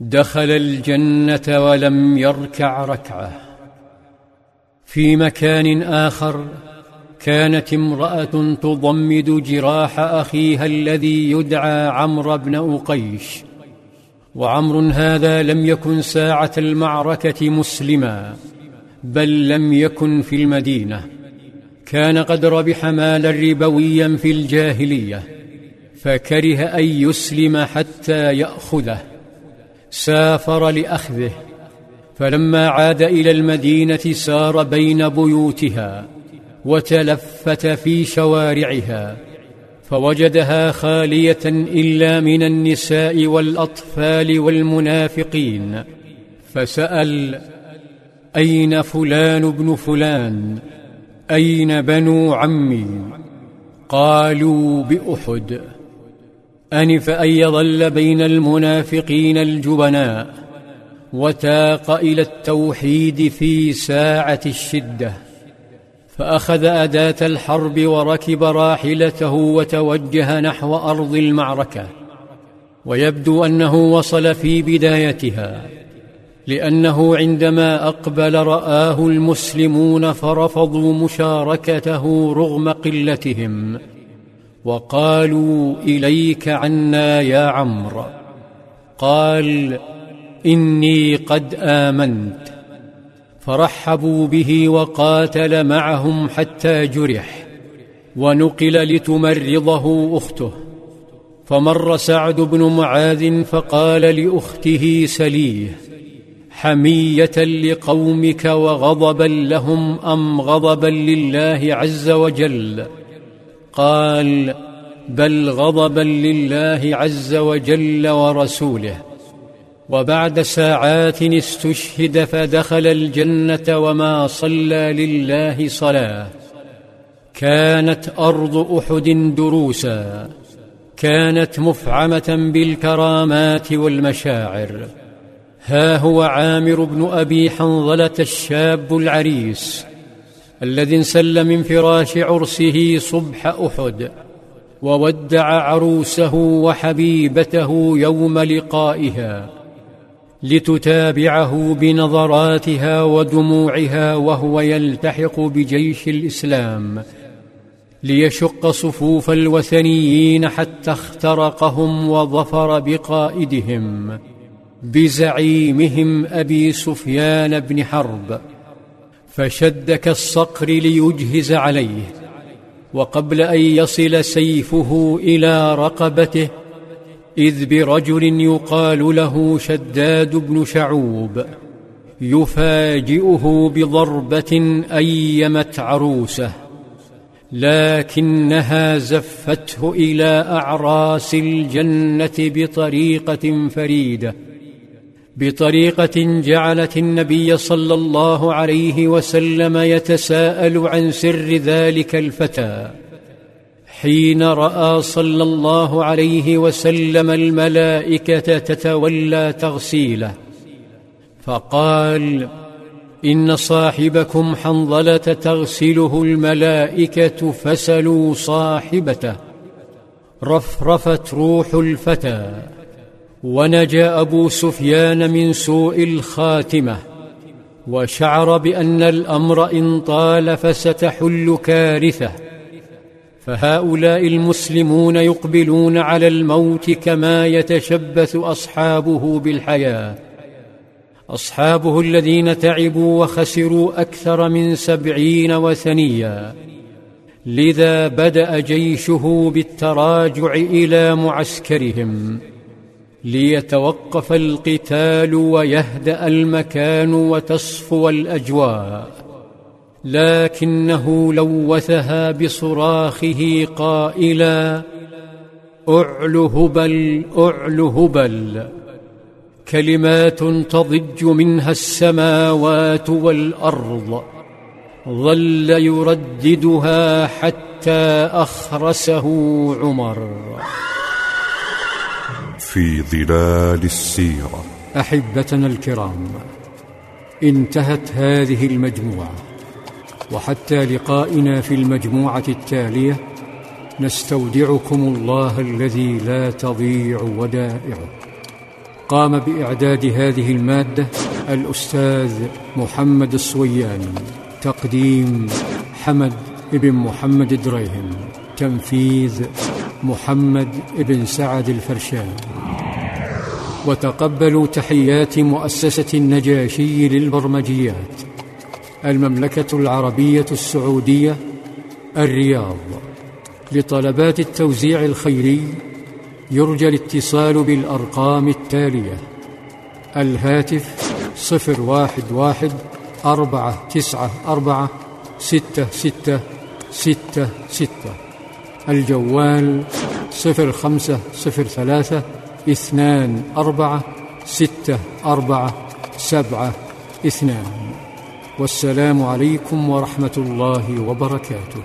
دخل الجنة ولم يركع ركعة. في مكان آخر كانت امرأة تضمد جراح أخيها الذي يدعى عمرو بن أقيش. وعمر هذا لم يكن ساعة المعركة مسلما بل لم يكن في المدينة. كان قد ربح مالا ربويا في الجاهلية فكره أن يسلم حتى يأخذه. سافر لأخذه فلما عاد إلى المدينة سار بين بيوتها وتلفت في شوارعها فوجدها خالية إلا من النساء والأطفال والمنافقين فسأل أين فلان بن فلان؟ أين بنو عمي؟ قالوا بأحد. أنف أن يظل بين المنافقين الجبناء وتاق إلى التوحيد في ساعة الشدة فأخذ أداة الحرب وركب راحلته وتوجه نحو أرض المعركة ويبدو أنه وصل في بدايتها لأنه عندما أقبل رآه المسلمون فرفضوا مشاركته رغم قلتهم. وقالوا إليك عنا يا عمرو. قال إني قد آمنت. فرحبوا به وقاتل معهم حتى جرح. ونقل لتمرضه أخته. فمر سعد بن معاذ فقال لأخته سليه حمية لقومك وغضبا لهم أم غضبا لله عز وجل؟ قال بل غضبا لله عز وجل ورسوله وبعد ساعات استشهد فدخل الجنة وما صلى لله صلاة. كانت أرض أحد دروسا كانت مفعمة بالكرامات والمشاعر. ها هو عامر بن أبي حنظلة الشاب العريس. الذي انسل من فراش عرسه صبح أحد وودع عروسه وحبيبته يوم لقائها لتتابعه بنظراتها ودموعها وهو يلتحق بجيش الإسلام ليشق صفوف الوثنيين حتى اخترقهم وظفر بقائدهم بزعيمهم أبي سفيان بن حرب. فشد كالصقر ليجهز عليه وقبل أن يصل سيفه إلى رقبته إذ برجل يقال له شداد بن شعوب يفاجئه بضربة أيمت عروسه لكنها زفته إلى أعراس الجنة بطريقة فريدة. بطريقة جعلت النبي صلى الله عليه وسلم يتساءل عن سر ذلك الفتى. حين رأى صلى الله عليه وسلم الملائكة تتولى تغسيله فقال إن صاحبكم حنظلة تغسله الملائكة فسلوا صاحبته. رفرفت روح الفتى. ونجا أبو سفيان من سوء الخاتمة وشعر بأن الأمر إن طال فستحل كارثة. فهؤلاء المسلمون يقبلون على الموت كما يتشبث أصحابه بالحياة. أصحابه الذين تعبوا وخسروا أكثر من سبعين وثنيا. لذا بدأ جيشه بالتراجع إلى معسكرهم. ليتوقف القتال ويهدأ المكان وتصفو الأجواء. لكنه لوثها بصراخه قائلا أعل هبل أعل هبل. كلمات تضج منها السماوات والأرض. ظل يرددها حتى أخرسه عمر. في ظلال السيرة. أحبتنا الكرام انتهت هذه المجموعة وحتى لقائنا في المجموعة التالية نستودعكم الله الذي لا تضيع ودائعه. قام بإعداد هذه المادة الأستاذ محمد الصوياني تقديم حمد بن محمد دريهم تنفيذ محمد بن سعد الفرشان وتقبلوا تحيات مؤسسة النجاشي للبرمجيات المملكة العربية السعودية الرياض. لطلبات التوزيع الخيري يرجى الاتصال بالأرقام التالية الهاتف صفر واحد واحد أربعة تسعة أربعة ستة ستة ستة ستة. الجوال صفر خمسة صفر ثلاثة اثنان أربعة ستة أربعة سبعة اثنان. والسلام عليكم ورحمة الله وبركاته.